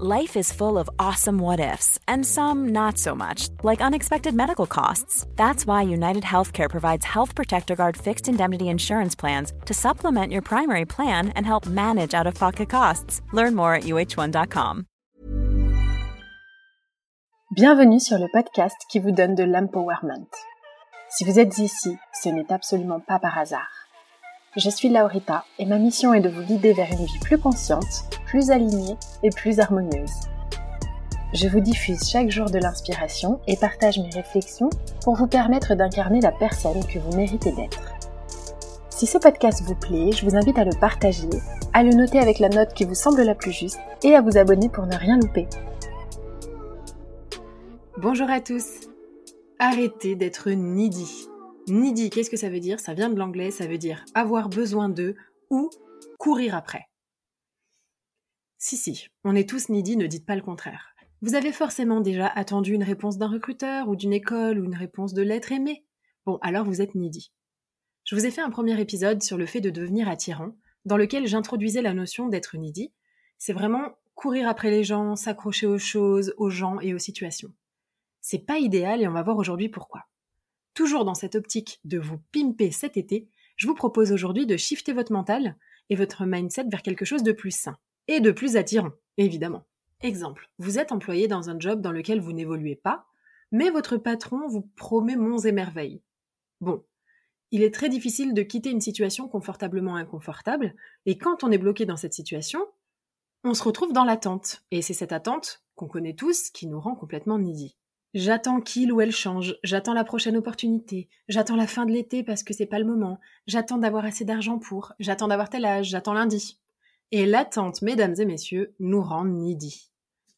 Life is full of awesome what ifs, and some not so much, like unexpected medical costs. That's why United Healthcare provides Health Protector Guard fixed indemnity insurance plans to supplement your primary plan and help manage out of pocket costs. Learn more at uh1.com. Bienvenue sur le podcast qui vous donne de l'empowerment. Si vous êtes ici, ce n'est absolument pas par hasard. Je suis Laurita et ma mission est de vous guider vers une vie plus consciente, plus alignée et plus harmonieuse. Je vous diffuse chaque jour de l'inspiration et partage mes réflexions pour vous permettre d'incarner la personne que vous méritez d'être. Si ce podcast vous plaît, je vous invite à le partager, à le noter avec la note qui vous semble la plus juste et à vous abonner pour ne rien louper. Bonjour à tous. Arrêtez d'être needy. Needy, qu'est-ce que ça veut dire Ça vient de l'anglais, ça veut dire avoir besoin de ou courir après. Si, si, on est tous needy, ne dites pas le contraire. Vous avez forcément déjà attendu une réponse d'un recruteur ou d'une école ou une réponse de l'être aimé. Bon, alors vous êtes needy. Je vous ai fait un premier épisode sur le fait de devenir attirant, dans lequel j'introduisais la notion d'être needy. C'est vraiment courir après les gens, s'accrocher aux choses, aux gens et aux situations. C'est pas idéal et on va voir aujourd'hui pourquoi. Toujours dans cette optique de vous pimper cet été, je vous propose aujourd'hui de shifter votre mental et votre mindset vers quelque chose de plus sain et de plus attirant, évidemment. Exemple, vous êtes employé dans un job dans lequel vous n'évoluez pas, mais votre patron vous promet monts et merveilles. Bon, il est très difficile de quitter une situation confortablement inconfortable, et quand on est bloqué dans cette situation, on se retrouve dans l'attente, et c'est cette attente qu'on connaît tous qui nous rend complètement needy. J'attends qu'il ou elle change, j'attends la prochaine opportunité, j'attends la fin de l'été parce que c'est pas le moment, j'attends d'avoir assez d'argent pour, j'attends d'avoir tel âge, j'attends lundi. Et l'attente, mesdames et messieurs, nous rend needy.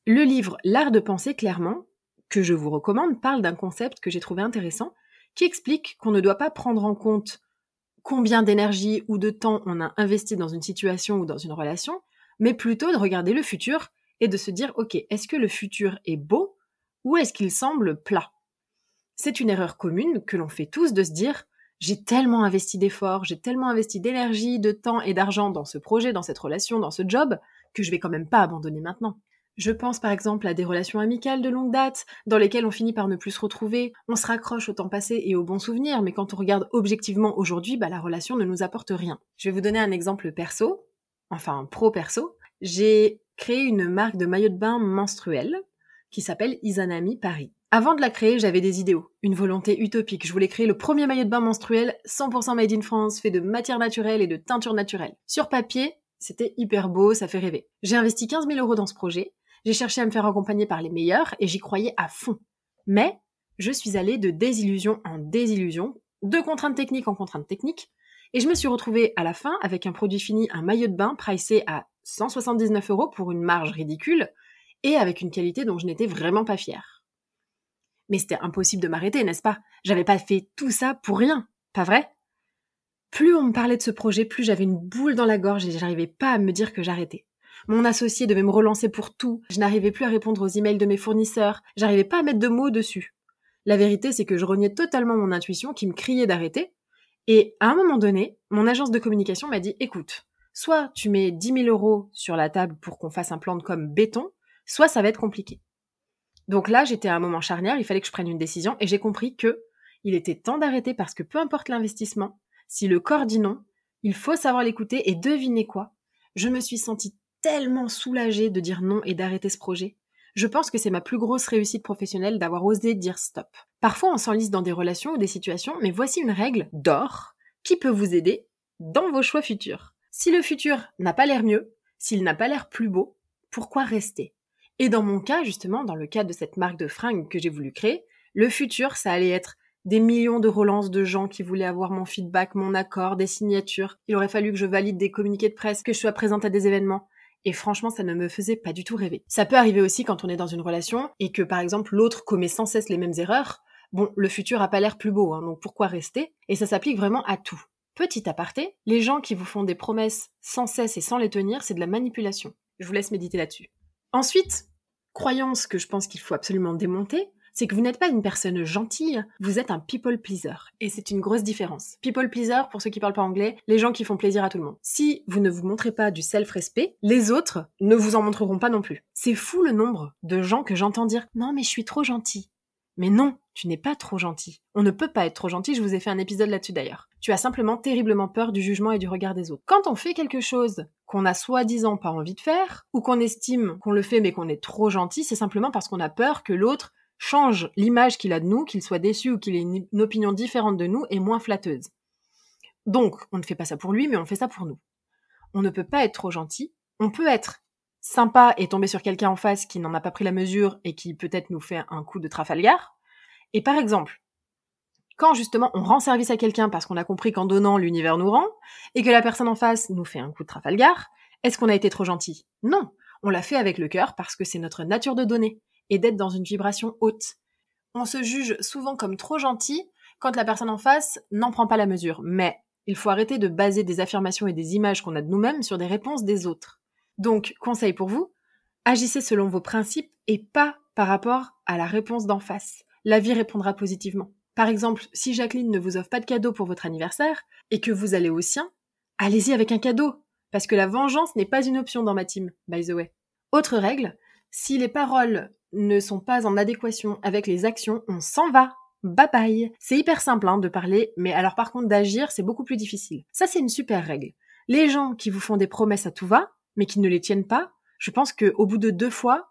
Le livre L'art de penser clairement, que je vous recommande, parle d'un concept que j'ai trouvé intéressant, qui explique qu'on ne doit pas prendre en compte combien d'énergie ou de temps on a investi dans une situation ou dans une relation, mais plutôt de regarder le futur et de se dire, ok, est-ce que le futur est beau ou est-ce qu'il semble plat? C'est une erreur commune que l'on fait tous de se dire j'ai tellement investi d'efforts, j'ai tellement investi d'énergie, de temps et d'argent dans ce projet, dans cette relation, dans ce job, que je vais quand même pas abandonner maintenant. Je pense par exemple à des relations amicales de longue date, dans lesquelles on finit par ne plus se retrouver, on se raccroche au temps passé et aux bons souvenirs, mais quand on regarde objectivement aujourd'hui, bah, la relation ne nous apporte rien. Je vais vous donner un exemple perso, enfin pro-perso. J'ai créé une marque de maillot de bain menstruel qui s'appelle Izanami Paris. Avant de la créer, j'avais des idéaux, une volonté utopique. Je voulais créer le premier maillot de bain menstruel 100% made in France, fait de matière naturelle et de teinture naturelle. Sur papier, c'était hyper beau, ça fait rêver. J'ai investi 15 000 euros dans ce projet, j'ai cherché à me faire accompagner par les meilleurs et j'y croyais à fond. Mais je suis allée de désillusion en désillusion, de contraintes techniques en contraintes techniques, et je me suis retrouvée à la fin avec un produit fini, un maillot de bain pricé à 179 euros pour une marge ridicule, et avec une qualité dont je n'étais vraiment pas fière. Mais c'était impossible de m'arrêter, n'est-ce pas? J'avais pas fait tout ça pour rien, pas vrai? Plus on me parlait de ce projet, plus j'avais une boule dans la gorge et j'arrivais pas à me dire que j'arrêtais. Mon associé devait me relancer pour tout, je n'arrivais plus à répondre aux emails de mes fournisseurs, j'arrivais pas à mettre de mots dessus. La vérité, c'est que je reniais totalement mon intuition qui me criait d'arrêter, et à un moment donné, mon agence de communication m'a dit écoute, soit tu mets 10 000 euros sur la table pour qu'on fasse un plan de com béton, soit ça va être compliqué. Donc là, j'étais à un moment charnière, il fallait que je prenne une décision et j'ai compris que il était temps d'arrêter parce que peu importe l'investissement, si le corps dit non, il faut savoir l'écouter et deviner quoi. Je me suis sentie tellement soulagée de dire non et d'arrêter ce projet. Je pense que c'est ma plus grosse réussite professionnelle d'avoir osé dire stop. Parfois, on s'enlise dans des relations ou des situations, mais voici une règle d'or qui peut vous aider dans vos choix futurs. Si le futur n'a pas l'air mieux, s'il n'a pas l'air plus beau, pourquoi rester? Et dans mon cas, justement, dans le cas de cette marque de fringues que j'ai voulu créer, le futur, ça allait être des millions de relances de gens qui voulaient avoir mon feedback, mon accord, des signatures. Il aurait fallu que je valide des communiqués de presse, que je sois présente à des événements. Et franchement, ça ne me faisait pas du tout rêver. Ça peut arriver aussi quand on est dans une relation et que, par exemple, l'autre commet sans cesse les mêmes erreurs. Bon, le futur a pas l'air plus beau, hein, donc pourquoi rester? Et ça s'applique vraiment à tout. Petit aparté, les gens qui vous font des promesses sans cesse et sans les tenir, c'est de la manipulation. Je vous laisse méditer là-dessus. Ensuite, croyance que je pense qu'il faut absolument démonter, c'est que vous n'êtes pas une personne gentille, vous êtes un people pleaser. Et c'est une grosse différence. People pleaser, pour ceux qui parlent pas anglais, les gens qui font plaisir à tout le monde. Si vous ne vous montrez pas du self-respect, les autres ne vous en montreront pas non plus. C'est fou le nombre de gens que j'entends dire non mais je suis trop gentil. Mais non, tu n'es pas trop gentil. On ne peut pas être trop gentil, je vous ai fait un épisode là-dessus d'ailleurs. Tu as simplement terriblement peur du jugement et du regard des autres. Quand on fait quelque chose qu'on a soi-disant pas envie de faire, ou qu'on estime qu'on le fait mais qu'on est trop gentil, c'est simplement parce qu'on a peur que l'autre change l'image qu'il a de nous, qu'il soit déçu ou qu'il ait une, opinion différente de nous et moins flatteuse. Donc, on ne fait pas ça pour lui, mais on fait ça pour nous. On ne peut pas être trop gentil. On peut être sympa et tomber sur quelqu'un en face qui n'en a pas pris la mesure et qui peut-être nous fait un coup de Trafalgar. Et par exemple, quand justement on rend service à quelqu'un parce qu'on a compris qu'en donnant l'univers nous rend, et que la personne en face nous fait un coup de Trafalgar, est-ce qu'on a été trop gentil? Non, on l'a fait avec le cœur parce que c'est notre nature de donner et d'être dans une vibration haute. On se juge souvent comme trop gentil quand la personne en face n'en prend pas la mesure, mais il faut arrêter de baser des affirmations et des images qu'on a de nous-mêmes sur des réponses des autres. Donc, conseil pour vous, agissez selon vos principes et pas par rapport à la réponse d'en face. La vie répondra positivement. Par exemple, si Jacqueline ne vous offre pas de cadeau pour votre anniversaire et que vous allez au sien, allez-y avec un cadeau. Parce que la vengeance n'est pas une option dans ma team, by the way. Autre règle, si les paroles ne sont pas en adéquation avec les actions, on s'en va. Bye bye. C'est hyper simple hein, de parler, mais alors par contre d'agir, c'est beaucoup plus difficile. Ça, c'est une super règle. Les gens qui vous font des promesses à tout va, mais qui ne les tiennent pas, je pense qu'au bout de deux fois,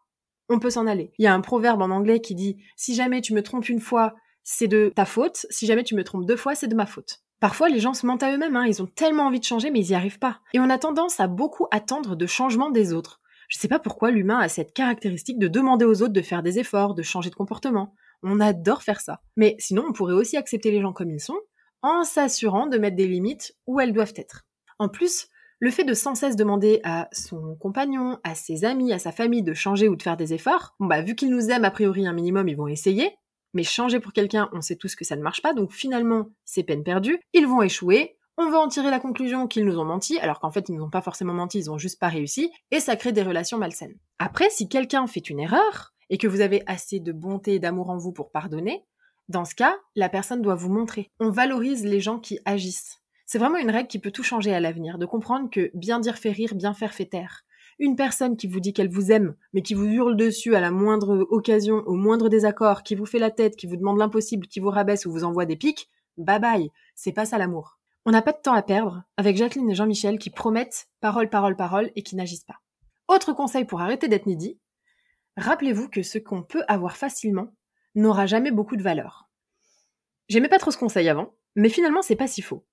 on peut s'en aller. Il y a un proverbe en anglais qui dit si jamais tu me trompes une fois, c'est de ta faute. Si jamais tu me trompes deux fois, c'est de ma faute. Parfois, les gens se mentent à eux-mêmes, hein. ils ont tellement envie de changer, mais ils n'y arrivent pas. Et on a tendance à beaucoup attendre de changement des autres. Je sais pas pourquoi l'humain a cette caractéristique de demander aux autres de faire des efforts, de changer de comportement. On adore faire ça. Mais sinon, on pourrait aussi accepter les gens comme ils sont, en s'assurant de mettre des limites où elles doivent être. En plus, le fait de sans cesse demander à son compagnon, à ses amis, à sa famille de changer ou de faire des efforts, bah vu qu'ils nous aiment a priori un minimum, ils vont essayer, mais changer pour quelqu'un, on sait tous que ça ne marche pas, donc finalement, c'est peine perdue, ils vont échouer, on va en tirer la conclusion qu'ils nous ont menti, alors qu'en fait ils nous ont pas forcément menti, ils ont juste pas réussi, et ça crée des relations malsaines. Après, si quelqu'un fait une erreur, et que vous avez assez de bonté et d'amour en vous pour pardonner, dans ce cas, la personne doit vous montrer. On valorise les gens qui agissent. C'est vraiment une règle qui peut tout changer à l'avenir, de comprendre que bien dire fait rire, bien faire fait taire. Une personne qui vous dit qu'elle vous aime, mais qui vous hurle dessus à la moindre occasion, au moindre désaccord, qui vous fait la tête, qui vous demande l'impossible, qui vous rabaisse ou vous envoie des pics, bye bye, c'est pas ça l'amour. On n'a pas de temps à perdre avec Jacqueline et Jean-Michel qui promettent parole, parole, parole et qui n'agissent pas. Autre conseil pour arrêter d'être needy, rappelez-vous que ce qu'on peut avoir facilement n'aura jamais beaucoup de valeur. J'aimais pas trop ce conseil avant, mais finalement c'est pas si faux.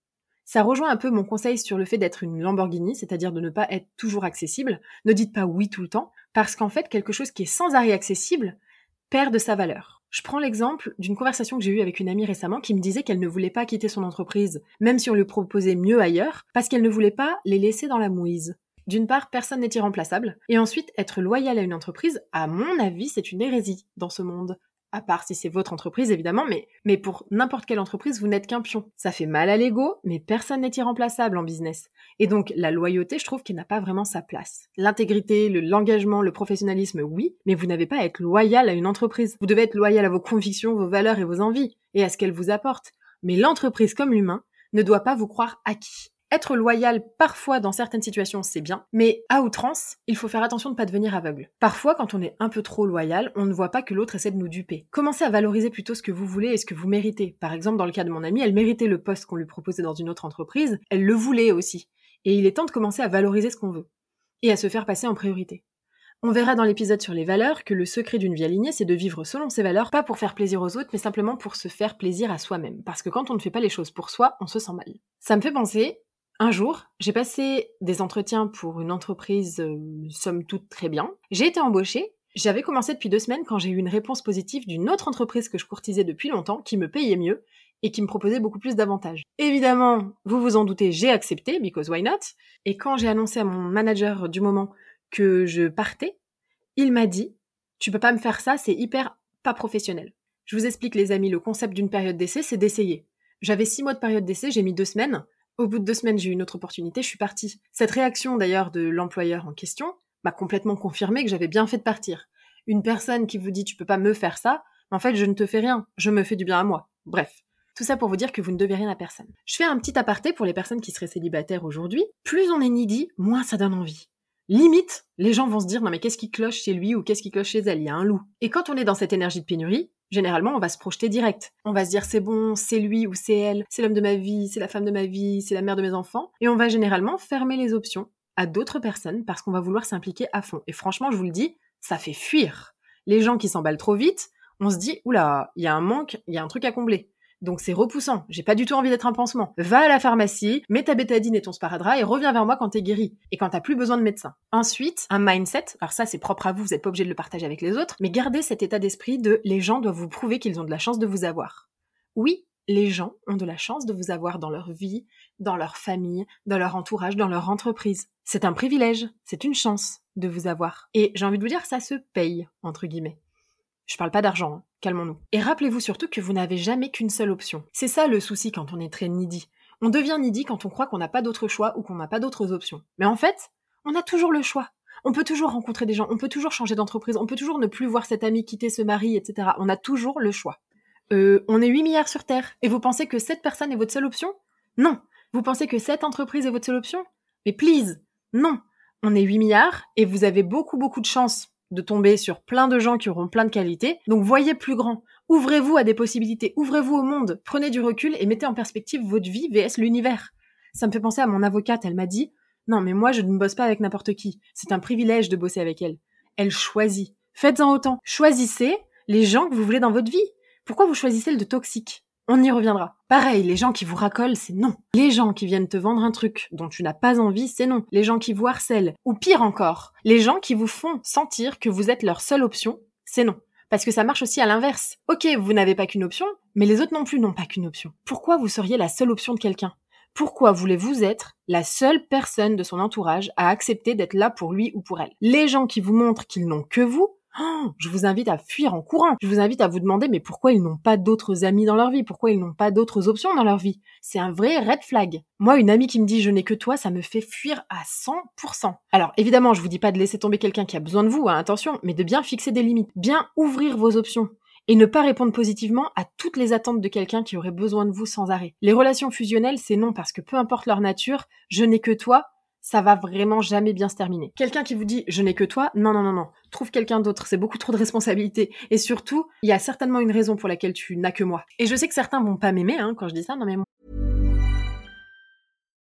Ça rejoint un peu mon conseil sur le fait d'être une Lamborghini, c'est-à-dire de ne pas être toujours accessible. Ne dites pas oui tout le temps, parce qu'en fait quelque chose qui est sans arrêt accessible perd de sa valeur. Je prends l'exemple d'une conversation que j'ai eue avec une amie récemment qui me disait qu'elle ne voulait pas quitter son entreprise, même si on lui proposait mieux ailleurs, parce qu'elle ne voulait pas les laisser dans la mouise. D'une part, personne n'est irremplaçable, et ensuite, être loyal à une entreprise, à mon avis, c'est une hérésie dans ce monde à part si c'est votre entreprise évidemment, mais, mais pour n'importe quelle entreprise, vous n'êtes qu'un pion. Ça fait mal à l'ego, mais personne n'est irremplaçable en business. Et donc la loyauté, je trouve qu'elle n'a pas vraiment sa place. L'intégrité, l'engagement, le professionnalisme, oui, mais vous n'avez pas à être loyal à une entreprise. Vous devez être loyal à vos convictions, vos valeurs et vos envies, et à ce qu'elle vous apporte. Mais l'entreprise comme l'humain ne doit pas vous croire acquis. Être loyal, parfois, dans certaines situations, c'est bien, mais à outrance, il faut faire attention de ne pas devenir aveugle. Parfois, quand on est un peu trop loyal, on ne voit pas que l'autre essaie de nous duper. Commencez à valoriser plutôt ce que vous voulez et ce que vous méritez. Par exemple, dans le cas de mon amie, elle méritait le poste qu'on lui proposait dans une autre entreprise, elle le voulait aussi. Et il est temps de commencer à valoriser ce qu'on veut. Et à se faire passer en priorité. On verra dans l'épisode sur les valeurs que le secret d'une vie alignée, c'est de vivre selon ses valeurs, pas pour faire plaisir aux autres, mais simplement pour se faire plaisir à soi-même. Parce que quand on ne fait pas les choses pour soi, on se sent mal. Ça me fait penser, un jour, j'ai passé des entretiens pour une entreprise, euh, somme toute très bien. J'ai été embauchée. J'avais commencé depuis deux semaines quand j'ai eu une réponse positive d'une autre entreprise que je courtisais depuis longtemps, qui me payait mieux et qui me proposait beaucoup plus d'avantages. Évidemment, vous vous en doutez, j'ai accepté, because why not? Et quand j'ai annoncé à mon manager du moment que je partais, il m'a dit Tu peux pas me faire ça, c'est hyper pas professionnel. Je vous explique, les amis, le concept d'une période d'essai, c'est d'essayer. J'avais six mois de période d'essai, j'ai mis deux semaines. Au bout de deux semaines, j'ai eu une autre opportunité, je suis partie. Cette réaction, d'ailleurs, de l'employeur en question m'a complètement confirmé que j'avais bien fait de partir. Une personne qui vous dit tu peux pas me faire ça, en fait, je ne te fais rien, je me fais du bien à moi. Bref. Tout ça pour vous dire que vous ne devez rien à personne. Je fais un petit aparté pour les personnes qui seraient célibataires aujourd'hui. Plus on est needy, moins ça donne envie. Limite, les gens vont se dire non mais qu'est-ce qui cloche chez lui ou qu'est-ce qui cloche chez elle, il y a un loup. Et quand on est dans cette énergie de pénurie, généralement on va se projeter direct. On va se dire c'est bon, c'est lui ou c'est elle, c'est l'homme de ma vie, c'est la femme de ma vie, c'est la mère de mes enfants. Et on va généralement fermer les options à d'autres personnes parce qu'on va vouloir s'impliquer à fond. Et franchement, je vous le dis, ça fait fuir. Les gens qui s'emballent trop vite, on se dit, oula, il y a un manque, il y a un truc à combler. Donc c'est repoussant. J'ai pas du tout envie d'être un pansement. Va à la pharmacie, mets ta bétadine et ton sparadrap et reviens vers moi quand t'es guéri et quand t'as plus besoin de médecin. Ensuite, un mindset. Alors ça, c'est propre à vous, vous êtes pas obligé de le partager avec les autres, mais gardez cet état d'esprit de les gens doivent vous prouver qu'ils ont de la chance de vous avoir. Oui, les gens ont de la chance de vous avoir dans leur vie, dans leur famille, dans leur entourage, dans leur entreprise. C'est un privilège, c'est une chance de vous avoir. Et j'ai envie de vous dire, ça se paye, entre guillemets. Je parle pas d'argent, hein. calmons-nous. Et rappelez-vous surtout que vous n'avez jamais qu'une seule option. C'est ça le souci quand on est très needy. On devient needy quand on croit qu'on n'a pas d'autre choix ou qu'on n'a pas d'autres options. Mais en fait, on a toujours le choix. On peut toujours rencontrer des gens, on peut toujours changer d'entreprise, on peut toujours ne plus voir cet ami quitter ce mari, etc. On a toujours le choix. Euh, on est 8 milliards sur Terre, et vous pensez que cette personne est votre seule option? Non. Vous pensez que cette entreprise est votre seule option? Mais please, non. On est 8 milliards, et vous avez beaucoup, beaucoup de chance de tomber sur plein de gens qui auront plein de qualités. Donc voyez plus grand. Ouvrez-vous à des possibilités, ouvrez-vous au monde, prenez du recul et mettez en perspective votre vie vs l'univers. Ça me fait penser à mon avocate, elle m'a dit "Non, mais moi je ne bosse pas avec n'importe qui. C'est un privilège de bosser avec elle. Elle choisit. Faites-en autant. Choisissez les gens que vous voulez dans votre vie. Pourquoi vous choisissez le de toxique? On y reviendra. Pareil, les gens qui vous racolent, c'est non. Les gens qui viennent te vendre un truc dont tu n'as pas envie, c'est non. Les gens qui vous harcèlent, ou pire encore, les gens qui vous font sentir que vous êtes leur seule option, c'est non. Parce que ça marche aussi à l'inverse. Ok, vous n'avez pas qu'une option, mais les autres non plus n'ont pas qu'une option. Pourquoi vous seriez la seule option de quelqu'un? Pourquoi voulez-vous être la seule personne de son entourage à accepter d'être là pour lui ou pour elle? Les gens qui vous montrent qu'ils n'ont que vous, Oh, je vous invite à fuir en courant. Je vous invite à vous demander mais pourquoi ils n'ont pas d'autres amis dans leur vie? Pourquoi ils n'ont pas d'autres options dans leur vie? C'est un vrai red flag. Moi, une amie qui me dit je n'ai que toi, ça me fait fuir à 100%. Alors évidemment, je vous dis pas de laisser tomber quelqu'un qui a besoin de vous, hein, attention, mais de bien fixer des limites, bien ouvrir vos options et ne pas répondre positivement à toutes les attentes de quelqu'un qui aurait besoin de vous sans arrêt. Les relations fusionnelles, c'est non parce que peu importe leur nature, je n'ai que toi, ça va vraiment jamais bien se terminer. Quelqu'un qui vous dit je n'ai que toi, non, non, non, non, trouve quelqu'un d'autre, c'est beaucoup trop de responsabilité. Et surtout, il y a certainement une raison pour laquelle tu n'as que moi. Et je sais que certains vont pas m'aimer hein, quand je dis ça, non mais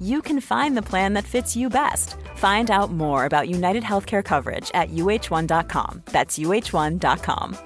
you can find the plan that fits you best. Find out more about United Healthcare coverage at uh1.com. That's uh1.com.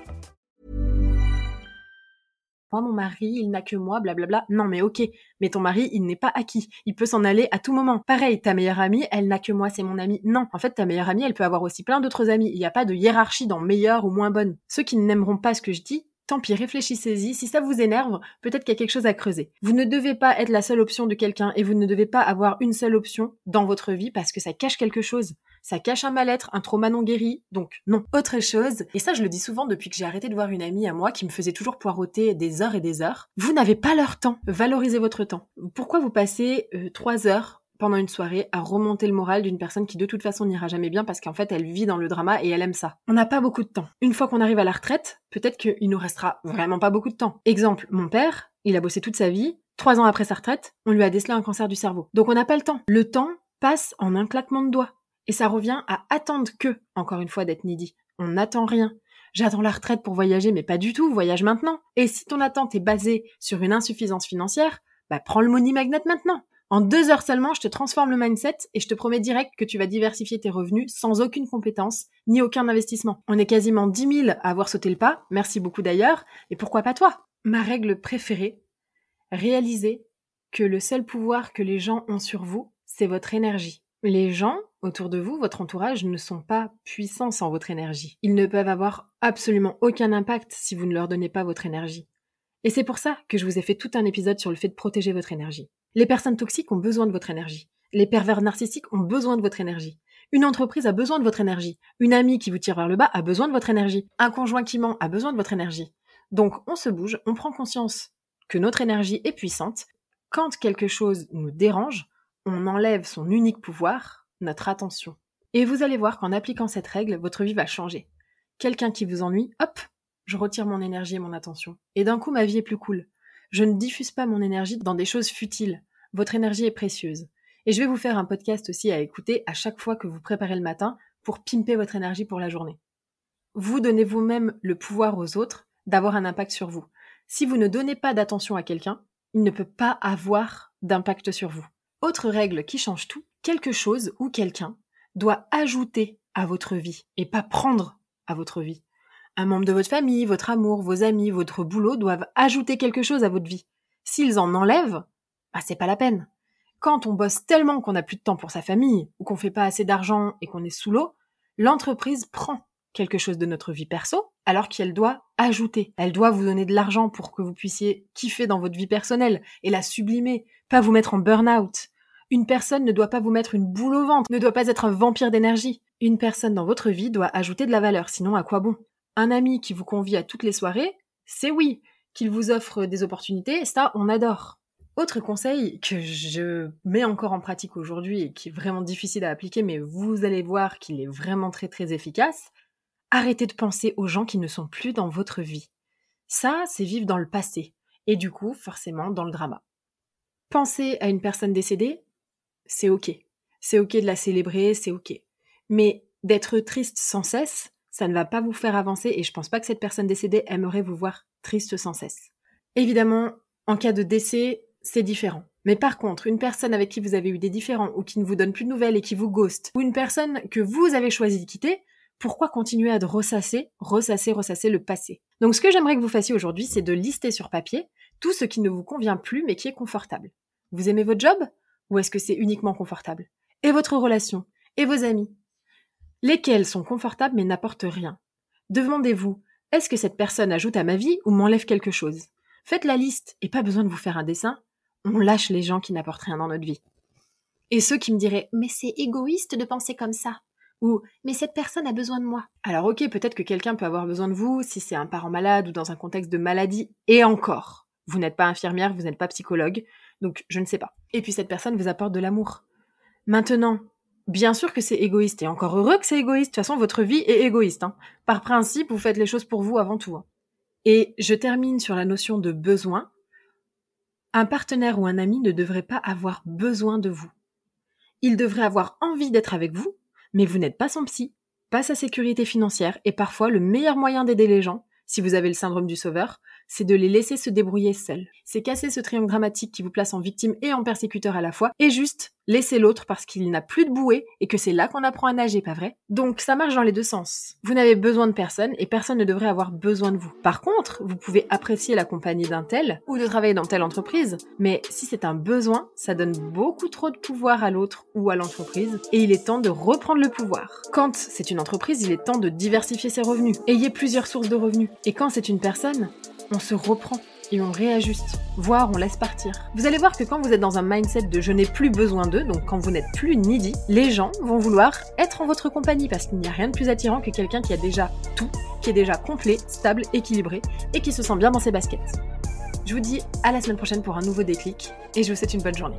Moi, mon mari, il n'a que moi, blablabla. Non, mais ok. Mais ton mari, il n'est pas acquis. Il peut s'en aller à tout moment. Pareil, ta meilleure amie, elle n'a que moi, c'est mon amie. Non. En fait, ta meilleure amie, elle peut avoir aussi plein d'autres amis. Il n'y a pas de hiérarchie dans meilleure ou moins bonne. Ceux qui n'aimeront pas ce que je dis, tant réfléchissez-y. Si ça vous énerve, peut-être qu'il y a quelque chose à creuser. Vous ne devez pas être la seule option de quelqu'un et vous ne devez pas avoir une seule option dans votre vie parce que ça cache quelque chose. Ça cache un mal-être, un trauma non guéri. Donc, non. Autre chose, et ça je le dis souvent depuis que j'ai arrêté de voir une amie à moi qui me faisait toujours poireauter des heures et des heures. Vous n'avez pas leur temps. Valorisez votre temps. Pourquoi vous passez euh, trois heures pendant une soirée à remonter le moral d'une personne qui de toute façon n'ira jamais bien parce qu'en fait elle vit dans le drama et elle aime ça. On n'a pas beaucoup de temps. Une fois qu'on arrive à la retraite, peut-être qu'il nous restera vraiment pas beaucoup de temps. Exemple, mon père, il a bossé toute sa vie. Trois ans après sa retraite, on lui a décelé un cancer du cerveau. Donc on n'a pas le temps. Le temps passe en un claquement de doigts. Et ça revient à attendre que, encore une fois, d'être needy. On n'attend rien. J'attends la retraite pour voyager, mais pas du tout, voyage maintenant. Et si ton attente est basée sur une insuffisance financière, bah prends le money magnet maintenant. En deux heures seulement, je te transforme le mindset et je te promets direct que tu vas diversifier tes revenus sans aucune compétence ni aucun investissement. On est quasiment 10 000 à avoir sauté le pas, merci beaucoup d'ailleurs, et pourquoi pas toi? Ma règle préférée, réalisez que le seul pouvoir que les gens ont sur vous, c'est votre énergie. Les gens autour de vous, votre entourage, ne sont pas puissants sans votre énergie. Ils ne peuvent avoir absolument aucun impact si vous ne leur donnez pas votre énergie. Et c'est pour ça que je vous ai fait tout un épisode sur le fait de protéger votre énergie. Les personnes toxiques ont besoin de votre énergie. Les pervers narcissiques ont besoin de votre énergie. Une entreprise a besoin de votre énergie. Une amie qui vous tire vers le bas a besoin de votre énergie. Un conjoint qui ment a besoin de votre énergie. Donc on se bouge, on prend conscience que notre énergie est puissante. Quand quelque chose nous dérange, on enlève son unique pouvoir, notre attention. Et vous allez voir qu'en appliquant cette règle, votre vie va changer. Quelqu'un qui vous ennuie, hop, je retire mon énergie et mon attention. Et d'un coup, ma vie est plus cool. Je ne diffuse pas mon énergie dans des choses futiles. Votre énergie est précieuse. Et je vais vous faire un podcast aussi à écouter à chaque fois que vous préparez le matin pour pimper votre énergie pour la journée. Vous donnez vous-même le pouvoir aux autres d'avoir un impact sur vous. Si vous ne donnez pas d'attention à quelqu'un, il ne peut pas avoir d'impact sur vous. Autre règle qui change tout, quelque chose ou quelqu'un doit ajouter à votre vie et pas prendre à votre vie. Un membre de votre famille, votre amour, vos amis, votre boulot doivent ajouter quelque chose à votre vie. S'ils en enlèvent, bah c'est pas la peine. Quand on bosse tellement qu'on n'a plus de temps pour sa famille ou qu'on fait pas assez d'argent et qu'on est sous l'eau, l'entreprise prend quelque chose de notre vie perso alors qu'elle doit ajouter. Elle doit vous donner de l'argent pour que vous puissiez kiffer dans votre vie personnelle et la sublimer, pas vous mettre en burn-out. Une personne ne doit pas vous mettre une boule au ventre, ne doit pas être un vampire d'énergie. Une personne dans votre vie doit ajouter de la valeur, sinon à quoi bon? Un ami qui vous convie à toutes les soirées, c'est oui. Qu'il vous offre des opportunités, ça, on adore. Autre conseil que je mets encore en pratique aujourd'hui et qui est vraiment difficile à appliquer, mais vous allez voir qu'il est vraiment très très efficace, arrêtez de penser aux gens qui ne sont plus dans votre vie. Ça, c'est vivre dans le passé, et du coup, forcément, dans le drama. Penser à une personne décédée, c'est ok. C'est ok de la célébrer, c'est ok. Mais d'être triste sans cesse, ça ne va pas vous faire avancer et je pense pas que cette personne décédée aimerait vous voir triste sans cesse. Évidemment, en cas de décès, c'est différent. Mais par contre, une personne avec qui vous avez eu des différends ou qui ne vous donne plus de nouvelles et qui vous ghost, ou une personne que vous avez choisi de quitter, pourquoi continuer à ressasser, ressasser, ressasser le passé? Donc ce que j'aimerais que vous fassiez aujourd'hui, c'est de lister sur papier tout ce qui ne vous convient plus mais qui est confortable. Vous aimez votre job ou est-ce que c'est uniquement confortable? Et votre relation? Et vos amis? Lesquels sont confortables mais n'apportent rien Demandez-vous, est-ce que cette personne ajoute à ma vie ou m'enlève quelque chose? Faites la liste et pas besoin de vous faire un dessin. On lâche les gens qui n'apportent rien dans notre vie. Et ceux qui me diraient Mais c'est égoïste de penser comme ça ou Mais cette personne a besoin de moi. Alors ok, peut-être que quelqu'un peut avoir besoin de vous si c'est un parent malade ou dans un contexte de maladie, et encore. Vous n'êtes pas infirmière, vous n'êtes pas psychologue, donc je ne sais pas. Et puis cette personne vous apporte de l'amour. Maintenant, bien sûr que c'est égoïste, et encore heureux que c'est égoïste. De toute façon, votre vie est égoïste. Hein. Par principe, vous faites les choses pour vous avant tout. Hein. Et je termine sur la notion de besoin. Un partenaire ou un ami ne devrait pas avoir besoin de vous. Il devrait avoir envie d'être avec vous, mais vous n'êtes pas son psy, pas sa sécurité financière, et parfois le meilleur moyen d'aider les gens, si vous avez le syndrome du sauveur, c'est de les laisser se débrouiller seuls. C'est casser ce triangle dramatique qui vous place en victime et en persécuteur à la fois, et juste laisser l'autre parce qu'il n'a plus de bouée et que c'est là qu'on apprend à nager, pas vrai? Donc ça marche dans les deux sens. Vous n'avez besoin de personne et personne ne devrait avoir besoin de vous. Par contre, vous pouvez apprécier la compagnie d'un tel ou de travailler dans telle entreprise, mais si c'est un besoin, ça donne beaucoup trop de pouvoir à l'autre ou à l'entreprise et il est temps de reprendre le pouvoir. Quand c'est une entreprise, il est temps de diversifier ses revenus. Ayez plusieurs sources de revenus. Et quand c'est une personne, on se reprend et on réajuste, voire on laisse partir. Vous allez voir que quand vous êtes dans un mindset de je n'ai plus besoin d'eux, donc quand vous n'êtes plus needy, les gens vont vouloir être en votre compagnie parce qu'il n'y a rien de plus attirant que quelqu'un qui a déjà tout, qui est déjà complet, stable, équilibré et qui se sent bien dans ses baskets. Je vous dis à la semaine prochaine pour un nouveau déclic et je vous souhaite une bonne journée.